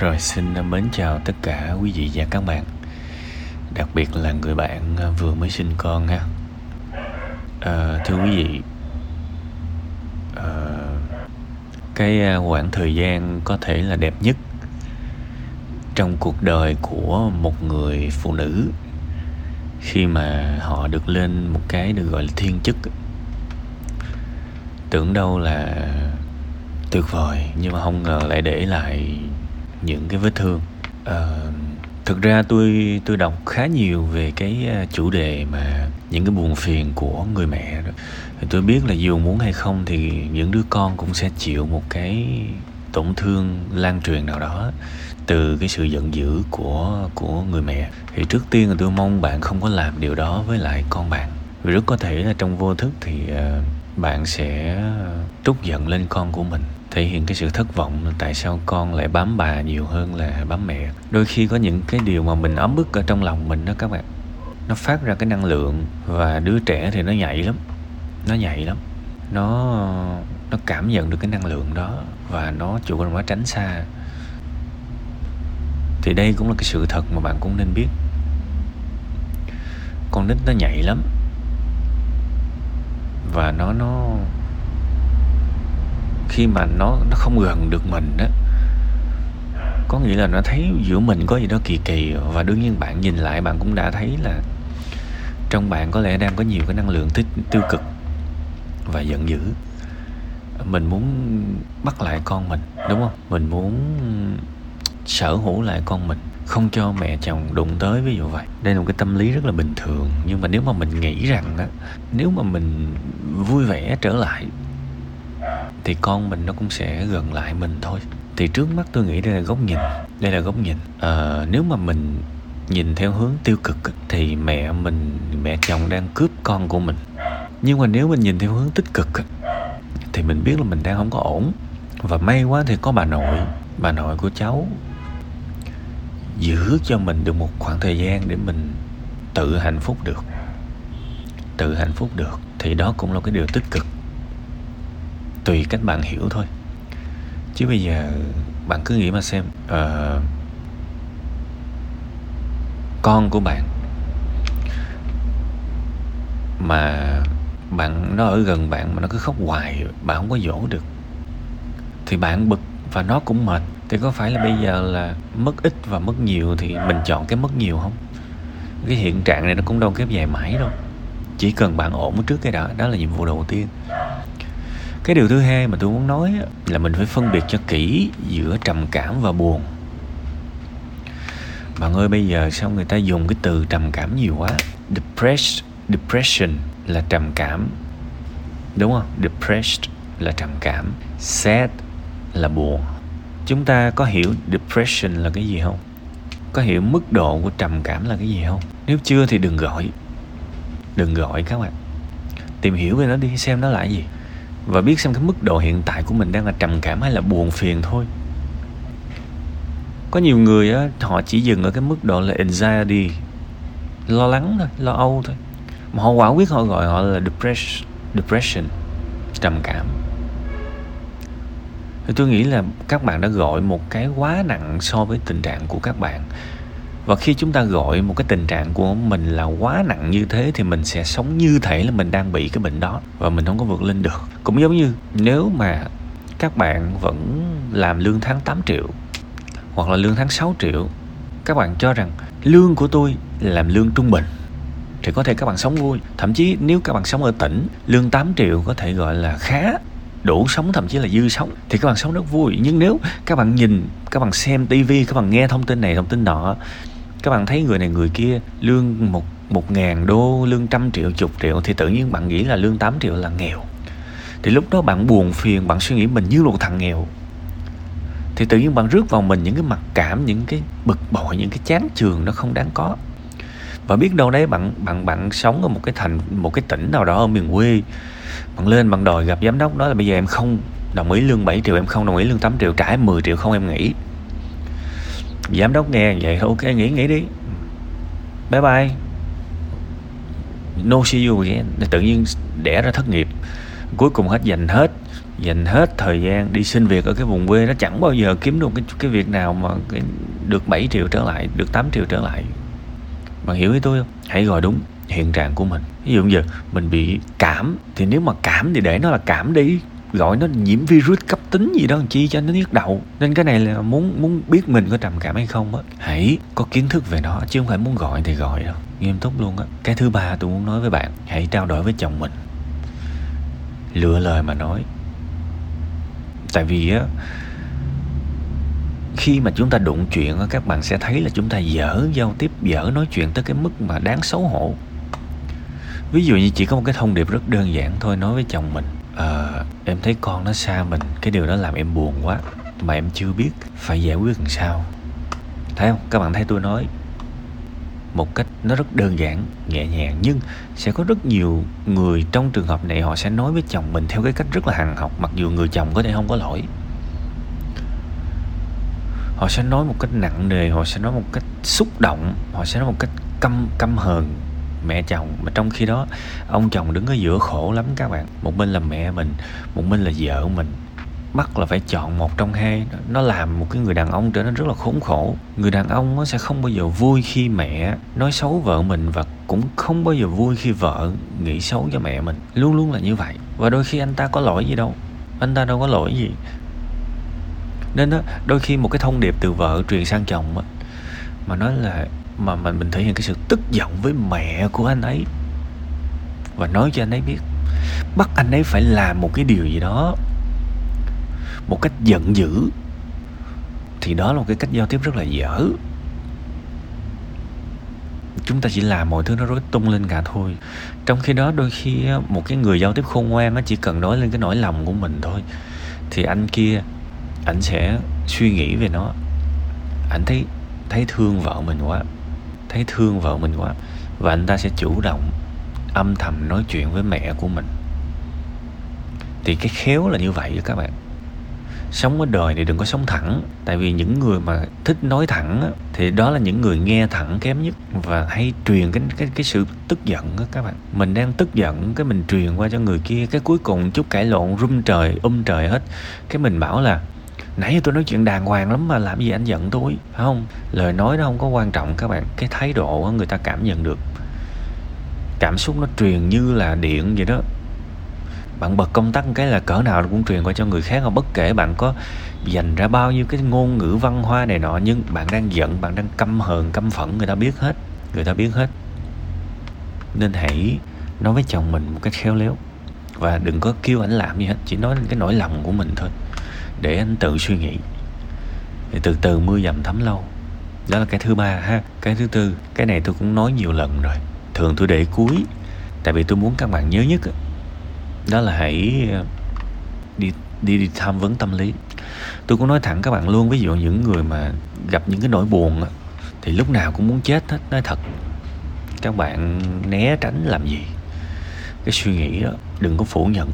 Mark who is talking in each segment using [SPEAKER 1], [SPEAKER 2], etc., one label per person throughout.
[SPEAKER 1] Rồi xin mến chào tất cả quý vị và các bạn. Đặc biệt là người bạn vừa mới sinh con ha. À, Thưa quý vị ờ, à, Cái khoảng thời gian có thể là đẹp nhất Trong cuộc đời của một người phụ nữ Khi mà họ được lên một cái được gọi là thiên chức. Tưởng đâu là tuyệt vời Nhưng mà không ngờ lại để lại những cái vết thương. À, thực ra tôi tôi đọc khá nhiều về cái ờ, chủ đề mà những cái buồn phiền của người mẹ tôi biết là dù muốn hay không thì những đứa con cũng sẽ chịu một cái tổn thương lan truyền nào đó từ cái sự giận dữ của của người mẹ. Thì trước tiên là tôi mong bạn không có làm điều đó với lại con bạn. Vì rất có thể là trong vô thức thì ờ, bạn sẽ trút giận lên con của mình thể hiện cái sự thất vọng là tại sao con lại bám bà nhiều hơn là bám mẹ. Đôi khi có những cái điều mà mình ấm ức ở trong lòng mình đó các bạn. Nó phát ra cái năng lượng và đứa trẻ thì nó nhạy lắm. Nó nhạy lắm. Nó nó cảm nhận được cái năng lượng đó và nó chủ động nó tránh xa. Thì đây cũng là cái sự thật mà bạn cũng nên biết. Con nít nó nhạy lắm. Và nó nó khi mà nó nó không gần được mình đó có nghĩa là nó thấy giữa mình có gì đó kỳ kỳ. Và đương nhiên bạn nhìn lại bạn cũng đã thấy là trong bạn có lẽ đang có nhiều cái năng lượng tích, tiêu cực và giận dữ. Mình muốn bắt lại con mình, đúng không? Mình muốn sở hữu lại con mình, không cho mẹ chồng đụng tới, ví dụ vậy. Đây là một cái tâm lý rất là bình thường. Nhưng mà nếu mà mình nghĩ rằng đó nếu mà mình vui vẻ trở lại thì con mình nó cũng sẽ gần lại mình thôi. Thì trước mắt tôi nghĩ đây là góc nhìn. Đây là góc nhìn. À, nếu mà mình nhìn theo hướng tiêu cực thì mẹ mình mẹ chồng đang cướp con của mình. Nhưng mà nếu mình nhìn theo hướng tích cực thì mình biết là mình đang không có ổn. Và may quá thì có bà nội bà nội của cháu giữ cho mình được một khoảng thời gian để mình tự hạnh phúc được. Tự hạnh phúc được. Thì đó cũng là cái điều tích cực tùy cách bạn hiểu thôi. Chứ bây giờ bạn cứ nghĩ mà xem uh, con của bạn mà bạn nó ở gần bạn mà nó cứ khóc hoài bạn không có dỗ được thì bạn bực và nó cũng mệt. Thì có phải là bây giờ là mất ít và mất nhiều thì mình chọn cái mất nhiều không? Cái hiện trạng này nó cũng đâu kéo dài mãi đâu. Chỉ cần bạn ổn trước cái đó đó là nhiệm vụ đầu tiên cái điều thứ hai mà tôi muốn nói là mình phải phân biệt cho kỹ giữa trầm cảm và buồn. Bạn ơi bây giờ sao người ta dùng cái từ trầm cảm nhiều quá? Depressed, depression là trầm cảm. Đúng không? Depressed là trầm cảm. Sad là buồn. Chúng ta có hiểu depression là cái gì không? Có hiểu mức độ của trầm cảm là cái gì không? Nếu chưa thì đừng gọi. Đừng gọi các bạn. Tìm hiểu về nó đi, xem nó là cái gì và biết xem cái mức độ hiện tại của mình đang là trầm cảm hay là buồn phiền thôi. Có nhiều người á, họ chỉ dừng ở cái mức độ là anxiety, lo lắng thôi, lo âu thôi. Mà họ quả quyết họ gọi họ là depression depression, trầm cảm. Thì tôi nghĩ là các bạn đã gọi một cái quá nặng so với tình trạng của các bạn và khi chúng ta gọi một cái tình trạng của mình là quá nặng như thế thì mình sẽ sống như thể là mình đang bị cái bệnh đó và mình không có vượt lên được. Cũng giống như nếu mà các bạn vẫn làm lương tháng 8 triệu hoặc là lương tháng 6 triệu, các bạn cho rằng lương của tôi làm lương trung bình thì có thể các bạn sống vui. Thậm chí nếu các bạn sống ở tỉnh, lương 8 triệu có thể gọi là khá đủ sống, thậm chí là dư sống thì các bạn sống rất vui. Nhưng nếu các bạn nhìn, các bạn xem tivi các bạn nghe thông tin này, thông tin nọ các bạn thấy người này người kia lương một một ngàn đô, lương trăm triệu, chục triệu, thì tự nhiên bạn nghĩ là lương 8 triệu là nghèo. Thì lúc đó bạn buồn phiền, bạn suy nghĩ mình như một thằng nghèo. Thì tự nhiên bạn rước vào mình những cái mặc cảm, những cái bực bội, những cái chán trường nó không đáng có. Và biết đâu đấy bạn bạn bạn sống ở một cái thành, một cái tỉnh nào đó ở miền quê. Bạn lên bạn đòi gặp giám đốc đó là bây giờ em không đồng ý lương 7 triệu, em không đồng ý lương 8 triệu, trả em 10 triệu không em nghỉ giám đốc nghe vậy ok nghỉ nghỉ đi. Bye bye. No see you again. Tự nhiên đẻ ra thất nghiệp. Cuối cùng hết dành hết dành hết thời gian đi xin việc ở cái vùng quê nó chẳng bao giờ kiếm được cái cái việc nào mà cái, được 7 triệu trở lại được 8 triệu trở lại. Bạn hiểu ý tôi không? Hãy gọi đúng hiện trạng của mình. Ví dụ giờ mình bị cảm thì nếu mà cảm thì để nó là cảm đi gọi nó nhiễm virus cấp tính gì đó, chi cho nó nhức đầu. Nên cái này là muốn muốn biết mình có trầm cảm hay không á. Hãy có kiến thức về nó, chứ không phải muốn gọi thì gọi đâu. Nghiêm túc luôn á. Cái thứ ba tôi muốn nói với bạn, hãy trao đổi với chồng mình. Lựa lời mà nói. Tại vì á, khi mà chúng ta đụng chuyện các bạn sẽ thấy là chúng ta dở giao tiếp, dở nói chuyện tới cái mức mà đáng xấu hổ. Ví dụ như chỉ có một cái thông điệp rất đơn giản thôi, nói với chồng mình à, em thấy con nó xa mình cái điều đó làm em buồn quá mà em chưa biết phải giải quyết làm sao. Thấy không? Các bạn thấy tôi nói một cách nó rất đơn giản nhẹ nhàng nhưng sẽ có rất nhiều người trong trường hợp này họ sẽ nói với chồng mình theo cái cách rất là hằng học mặc dù người chồng có thể không có lỗi. Họ sẽ nói một cách nặng nề họ sẽ nói một cách xúc động họ sẽ nói một cách căm căm hờn mẹ chồng. Mà trong khi đó, ông chồng đứng ở giữa khổ lắm các bạn. Một bên là mẹ mình, một bên là vợ mình. Bắt là phải chọn một trong hai. Nó làm một cái người đàn ông trở nên rất là khốn khổ. Người đàn ông nó sẽ không bao giờ vui khi mẹ nói xấu vợ mình và cũng không bao giờ vui khi vợ nghĩ xấu cho mẹ mình. Luôn luôn là như vậy. Và đôi khi anh ta có lỗi gì đâu. Anh ta đâu có lỗi gì. Nên đó đôi khi một cái thông điệp từ vợ truyền sang chồng mà nói là mà mình mình thể hiện cái sự tức giận với mẹ của anh ấy. Và nói cho anh ấy biết, bắt anh ấy phải làm một cái điều gì đó, một cách giận dữ, thì đó là một cái cách giao tiếp rất là dở. Chúng ta chỉ làm mọi thứ nó rối tung lên cả thôi. Trong khi đó đôi khi một cái người giao tiếp khôn ngoan nó chỉ cần nói lên cái nỗi lòng của mình thôi, thì anh kia anh sẽ suy nghĩ về nó. Anh thấy thấy thương vợ mình quá thấy thương vợ mình quá, và anh ta sẽ chủ động âm thầm nói chuyện với mẹ của mình. Thì cái khéo là như vậy các bạn. Sống ở đời này đừng có sống thẳng, tại vì những người mà thích nói thẳng thì đó là những người nghe thẳng kém nhất và hay truyền cái cái cái sự tức giận đó các bạn. Mình đang tức giận, cái mình truyền qua cho người kia, cái cuối cùng chút cãi lộn, rung trời um trời hết. Cái mình bảo là nãy giờ tôi nói chuyện đàng hoàng lắm mà làm gì anh giận tôi, phải không? Lời nói nó không có quan trọng các bạn. Cái thái độ người ta cảm nhận được. Cảm xúc nó truyền như là điện vậy đó. Bạn bật công tắc cái là cỡ nào cũng truyền qua cho người khác. Bất kể bạn có dành ra bao nhiêu cái ngôn ngữ văn hoa này nọ, nhưng bạn đang giận, bạn đang căm hờn, căm phẫn, người ta biết hết. Người ta biết hết. Nên hãy nói với chồng mình một cách khéo léo. Và đừng có kêu anh làm gì hết, chỉ nói cái nỗi lòng của mình thôi để anh tự suy nghĩ. Thì từ từ mưa dầm thấm lâu. Đó là cái thứ ba ha. Cái thứ tư, cái này tôi cũng nói nhiều lần rồi. Thường tôi để cuối, tại vì tôi muốn các bạn nhớ nhất đó là hãy ờ, đi đi đi tham vấn tâm lý. Tôi cũng nói thẳng các bạn luôn, ví dụ những người mà gặp những cái nỗi buồn thì lúc nào cũng muốn chết hết, nói thật. Các bạn né tránh làm gì? Cái suy nghĩ đó, đừng có phủ nhận.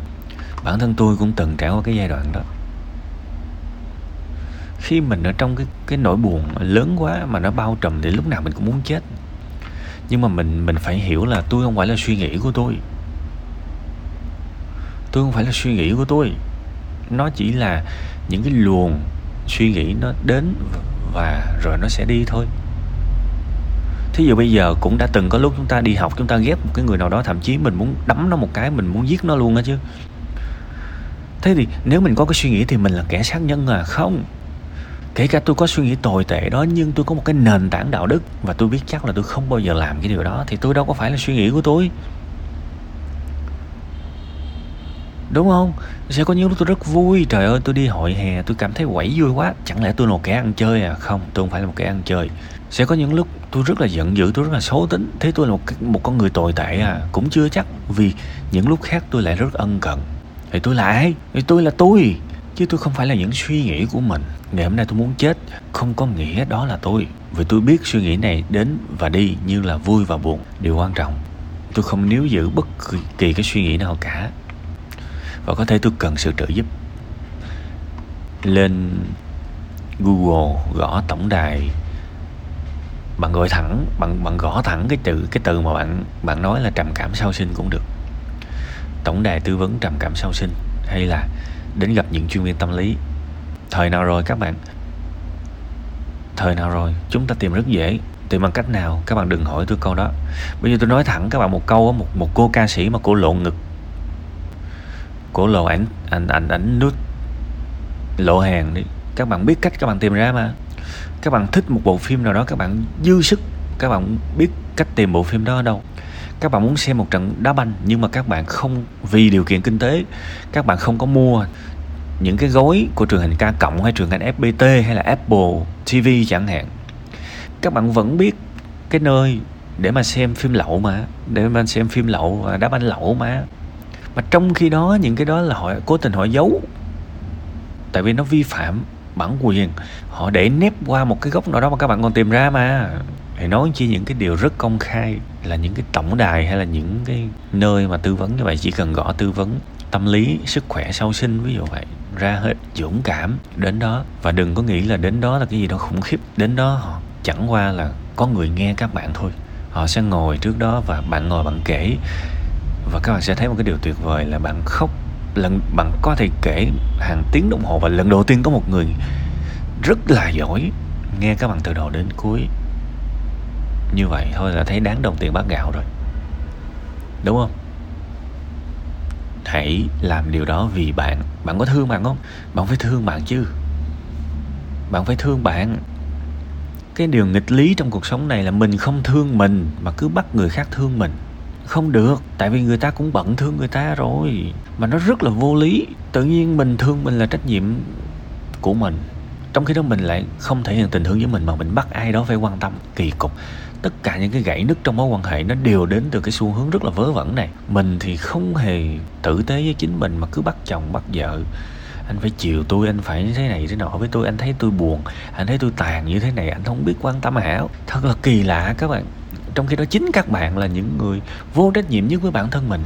[SPEAKER 1] Bản thân tôi cũng từng trải qua cái giai đoạn đó khi mình ở trong cái cái nỗi buồn lớn quá mà nó bao trùm thì lúc nào mình cũng muốn chết. Nhưng mà mình mình phải hiểu là tôi không phải là suy nghĩ của tôi. Tôi không phải là suy nghĩ của tôi. Nó chỉ là những cái luồng suy nghĩ nó đến và rồi nó sẽ đi thôi. Thí dụ bây giờ cũng đã từng có lúc chúng ta đi học, chúng ta ghét một cái người nào đó, thậm chí mình muốn đấm nó một cái, mình muốn giết nó luôn á chứ. Thế thì nếu mình có cái suy nghĩ thì mình là kẻ sát nhân à? Không kể cả tôi có suy nghĩ tồi tệ đó, nhưng tôi có một cái nền tảng đạo đức và tôi biết chắc là tôi không bao giờ làm cái điều đó, thì tôi đâu có phải là suy nghĩ của tôi. Đúng không? Sẽ có những lúc tôi rất vui. Trời ơi, tôi đi hội hè, tôi cảm thấy quẩy vui quá. Chẳng lẽ tôi là một kẻ ăn chơi à? Không, tôi không phải là một kẻ ăn chơi. Sẽ có những lúc tôi rất là giận dữ, tôi rất là xấu tính. Thế tôi là một một con người tồi tệ à? Cũng chưa chắc, vì những lúc khác tôi lại rất ân cần. Thì tôi là ai? Thì tôi là tôi chứ tôi không phải là những suy nghĩ của mình. Ngày hôm nay tôi muốn chết. Không có nghĩa đó là tôi. Vì tôi biết suy nghĩ này đến và đi như là vui và buồn. Điều quan trọng, tôi không níu giữ bất kỳ cái suy nghĩ nào cả. Và có thể tôi cần sự trợ giúp. Lên Google gõ tổng đài. Bạn gọi thẳng, bạn bạn gõ thẳng cái từ cái từ mà bạn bạn nói là trầm cảm sau sinh cũng được. Tổng đài tư vấn trầm cảm sau sinh hay là đến gặp những chuyên viên tâm lý. Thời nào rồi các bạn? Thời nào rồi? Chúng ta tìm rất dễ. Tìm bằng cách nào? Các bạn đừng hỏi tôi câu đó. Bây giờ tôi nói thẳng các bạn một câu một một cô ca sĩ mà cổ lộ ngực. Cổ lộ ảnh ảnh ảnh ảnh nút lộ hàng đi. Các bạn biết cách các bạn tìm ra mà. Các bạn thích một bộ phim nào đó, các bạn dư sức. Các bạn biết cách tìm bộ phim đó ở đâu các bạn muốn xem một trận đá banh nhưng mà các bạn không, vì điều kiện kinh tế, các bạn không có mua những cái gói của trường hình K cộng hay trường hình FPT hay là Apple TV chẳng hạn. Các bạn vẫn biết cái nơi để mà xem phim lậu mà, để mà xem phim lậu và đá banh lậu mà. Mà trong khi đó, những cái đó là họ, cố tình họ giấu. Tại vì nó vi phạm bản quyền. Họ để nép qua một cái góc nào đó mà các bạn còn tìm ra mà hãy nói chi những cái điều rất công khai là những cái tổng đài hay là những cái nơi mà tư vấn như vậy, chỉ cần gõ tư vấn tâm lý, sức khỏe sau sinh, ví dụ vậy, ra hết dũng cảm đến đó. Và đừng có nghĩ là đến đó là cái gì đó khủng khiếp, đến đó họ chẳng qua là có người nghe các bạn thôi. Họ sẽ ngồi trước đó và bạn ngồi bạn kể. Và các bạn sẽ thấy một cái điều tuyệt vời là bạn khóc lần, bạn có thể kể hàng tiếng đồng hồ. Và lần đầu tiên có một người rất là giỏi nghe các bạn từ đầu đến cuối như vậy thôi là thấy đáng đồng tiền bát gạo rồi. Đúng không? Hãy làm điều đó vì bạn. Bạn có thương bạn không? Bạn phải thương bạn chứ. Bạn phải thương bạn. Cái điều nghịch lý trong cuộc sống này là mình không thương mình mà cứ bắt người khác thương mình. Không được, tại vì người ta cũng bận thương người ta rồi. Mà nó rất là vô lý. Tự nhiên mình thương mình là trách nhiệm của mình. Trong khi đó mình lại không thể hiện tình thương với mình mà mình bắt ai đó phải quan tâm, kỳ cục tất cả những cái gãy nứt trong mối quan hệ nó đều đến từ cái xu hướng rất là vớ vẩn này. Mình thì không hề tử tế với chính mình mà cứ bắt chồng, bắt vợ. Anh phải chiều tôi, anh phải thế này thế nọ. Với tôi, anh thấy tôi buồn, anh thấy tôi tàn như thế này, anh không biết quan tâm hảo thật là kỳ lạ các bạn. Trong khi đó chính các bạn là những người vô trách nhiệm nhất với bản thân mình.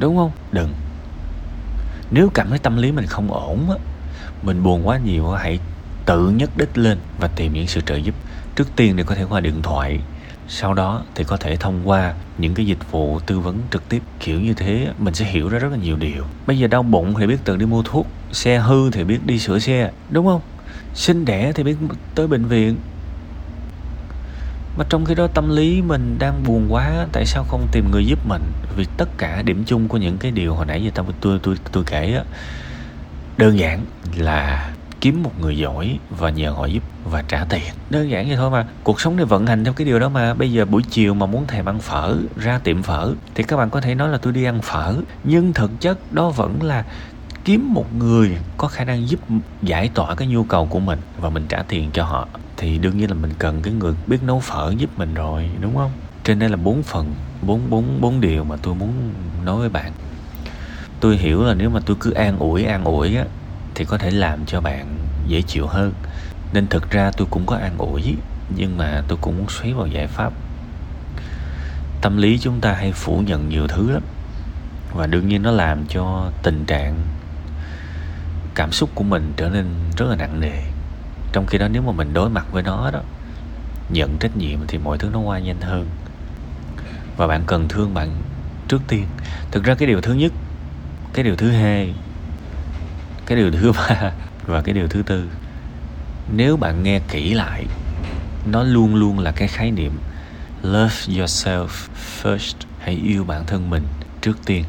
[SPEAKER 1] Đúng không? Đừng. Nếu cảm thấy tâm lý mình không ổn á, mình buồn quá nhiều hãy tự nhất đích lên và tìm những sự trợ giúp trước tiên thì có thể qua điện thoại, sau đó thì có thể thông qua những cái dịch vụ tư vấn trực tiếp. Kiểu như thế, mình sẽ hiểu ra rất là nhiều điều. Bây giờ đau bụng thì biết tự đi mua thuốc, xe hư thì biết đi sửa xe, đúng không? Sinh đẻ thì biết tới bệnh viện. Mà trong khi đó tâm lý mình đang buồn quá, tại sao không tìm người giúp mình? Vì tất cả điểm chung của những cái điều hồi nãy giờ tôi tôi tôi tôi kể á, đơn giản là kiếm một người giỏi và nhờ họ giúp và trả tiền. Đơn giản vậy thôi mà. Cuộc sống này vận hành theo cái điều đó mà. Bây giờ buổi chiều mà muốn thèm ăn phở, ra tiệm phở, thì các bạn có thể nói là tôi đi ăn phở. Nhưng thực chất đó vẫn là kiếm một người có khả năng giúp giải tỏa cái nhu cầu của mình và mình trả tiền cho họ. Thì đương nhiên là mình cần cái người biết nấu phở giúp mình rồi, đúng không? Trên đây là bốn phần, bốn bốn bốn điều mà tôi muốn nói với bạn. Tôi hiểu là nếu mà tôi cứ an ủi an ủi á thì có thể làm cho bạn dễ chịu hơn. Nên thực ra tôi cũng có an ủi, nhưng mà tôi cũng muốn xoáy vào giải pháp. Tâm lý chúng ta hay phủ nhận nhiều thứ lắm, và đương nhiên nó làm cho tình trạng, cảm xúc của mình trở nên rất là nặng nề. Trong khi đó nếu mà mình đối mặt với nó đó, nhận trách nhiệm thì mọi thứ nó qua nhanh hơn. Và bạn cần thương bạn trước tiên. Thực ra cái điều thứ nhất, cái điều thứ hai cái điều thứ ba và cái điều thứ tư, nếu bạn nghe kỹ lại, nó luôn luôn là cái khái niệm love yourself first, hãy yêu bản thân mình trước tiên.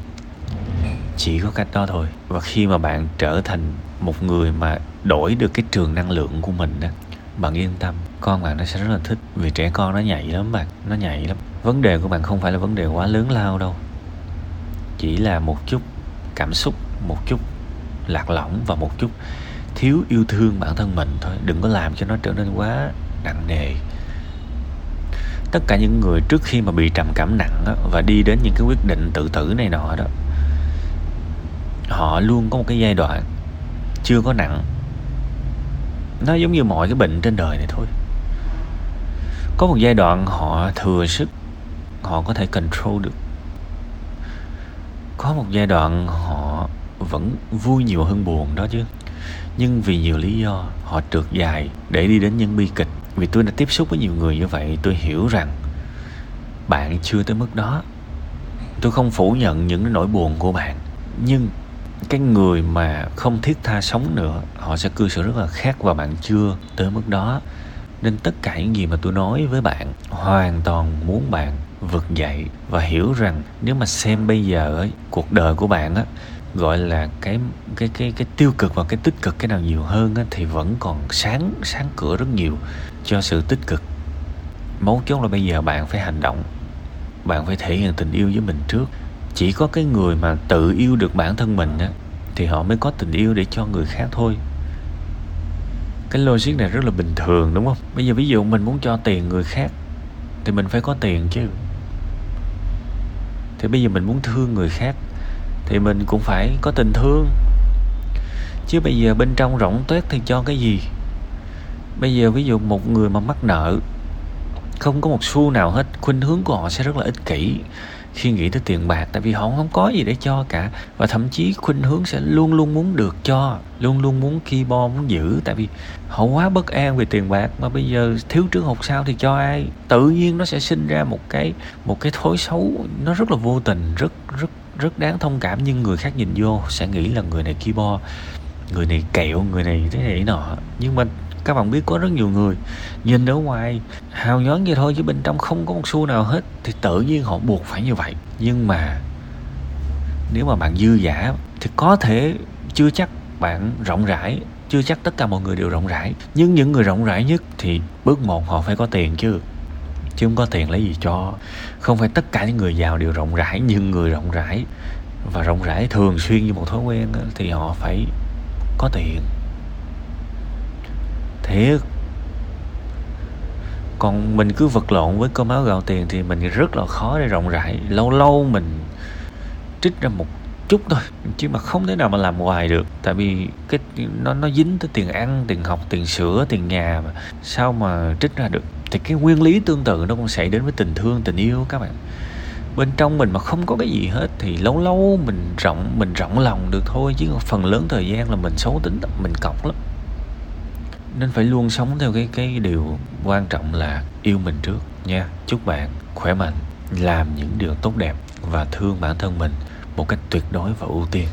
[SPEAKER 1] Chỉ có cách đó thôi. Và khi mà bạn trở thành một người mà đổi được cái trường năng lượng của mình đó bạn yên tâm, con bạn nó sẽ rất là thích. Vì trẻ con nó nhạy lắm bạn, nó nhạy lắm. Vấn đề của bạn không phải là vấn đề quá lớn lao đâu. Chỉ là một chút cảm xúc, một chút lạc lõng và một chút thiếu yêu thương bản thân mình thôi. Đừng có làm cho nó trở nên quá nặng nề. Tất cả những người trước khi mà bị trầm cảm nặng á, và đi đến những cái quyết định tự tử này nọ đó họ luôn có một cái giai đoạn chưa có nặng. Nó giống như mọi cái bệnh trên đời này thôi. Có một giai đoạn họ thừa sức họ có thể control được. Có một giai đoạn họ vẫn vui nhiều hơn buồn đó chứ. Nhưng vì nhiều lý do họ trượt dài để đi đến những bi kịch. Vì tôi đã tiếp xúc với nhiều người như vậy tôi hiểu rằng bạn chưa tới mức đó. Tôi không phủ nhận những nỗi buồn của bạn nhưng cái người mà không thiết tha sống nữa họ sẽ cư xử rất là khác và bạn chưa tới mức đó. Nên tất cả những gì mà tôi nói với bạn hoàn toàn muốn bạn vực dậy và hiểu rằng nếu mà xem bây giờ ấy, cuộc đời của bạn á gọi là cái cái cái cái tiêu cực và cái tích cực cái nào nhiều hơn á, thì vẫn còn sáng sáng cửa rất nhiều cho sự tích cực. Mấu chốt là bây giờ bạn phải hành động bạn phải thể hiện tình yêu với mình trước. Chỉ có cái người mà tự yêu được bản thân mình á thì họ mới có tình yêu để cho người khác thôi. Cái logic này rất là bình thường đúng không? Bây giờ ví dụ mình muốn cho tiền người khác thì mình phải có tiền chứ. Thì bây giờ mình muốn thương người khác thì mình cũng phải có tình thương. Chứ bây giờ bên trong rỗng tuếch thì cho cái gì? Bây giờ ví dụ một người mà mắc nợ, không có một xu nào hết, khuynh hướng của họ sẽ rất là ích kỷ. Khi nghĩ tới tiền bạc, tại vì họ không có gì để cho cả. Và thậm chí khuynh hướng sẽ luôn luôn muốn được cho, luôn luôn muốn keyboard, muốn giữ. Tại vì họ quá bất an về tiền bạc, mà bây giờ thiếu trước hụt sau thì cho ai? Tự nhiên nó sẽ sinh ra một cái một cái thói xấu, nó rất là vô tình, rất rất rất đáng thông cảm, nhưng người khác nhìn vô sẽ nghĩ là người này keyboard, người này kẹo, người này thế này nọ. Nhưng mà các bạn biết có rất nhiều người nhìn ở ngoài, hào nhoáng vậy thôi, chứ bên trong không có một xu nào hết, thì tự nhiên họ buộc phải như vậy. Nhưng mà nếu mà bạn dư giả, thì có thể chưa chắc bạn rộng rãi, chưa chắc tất cả mọi người đều rộng rãi. Nhưng những người rộng rãi nhất thì bước một họ phải có tiền chứ chứ không có tiền lấy gì cho. Không phải tất cả những người giàu đều rộng rãi, nhưng người rộng rãi và rộng rãi thường xuyên như một thói quen thì họ phải có tiền. Thiệt. Còn mình cứ vật lộn với cơm áo gạo tiền thì mình rất là khó để rộng rãi. Lâu lâu mình trích ra một chút thôi, chứ mà không thể nào mà làm hoài được. Tại vì cái, nó nó dính tới tiền ăn, tiền học, tiền sữa tiền nhà mà. Sao mà trích ra được? Thì cái nguyên lý tương tự nó cũng xảy đến với tình thương, tình yêu các bạn. Bên trong mình mà không có cái gì hết thì lâu lâu mình rộng mình rộng lòng được thôi, chứ phần lớn thời gian là mình xấu tính mình cọc lắm. Nên phải luôn sống theo cái cái điều quan trọng là yêu mình trước nha. Chúc bạn khỏe mạnh, làm những điều tốt đẹp và thương bản thân mình một cách tuyệt đối và ưu tiên.